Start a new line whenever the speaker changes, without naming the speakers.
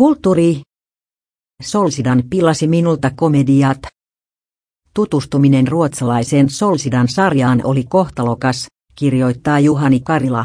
Kulttuuri. Solsidan pilasi minulta komediat. Tutustuminen ruotsalaiseen Solsidan sarjaan oli kohtalokas, kirjoittaa Juhani Karila.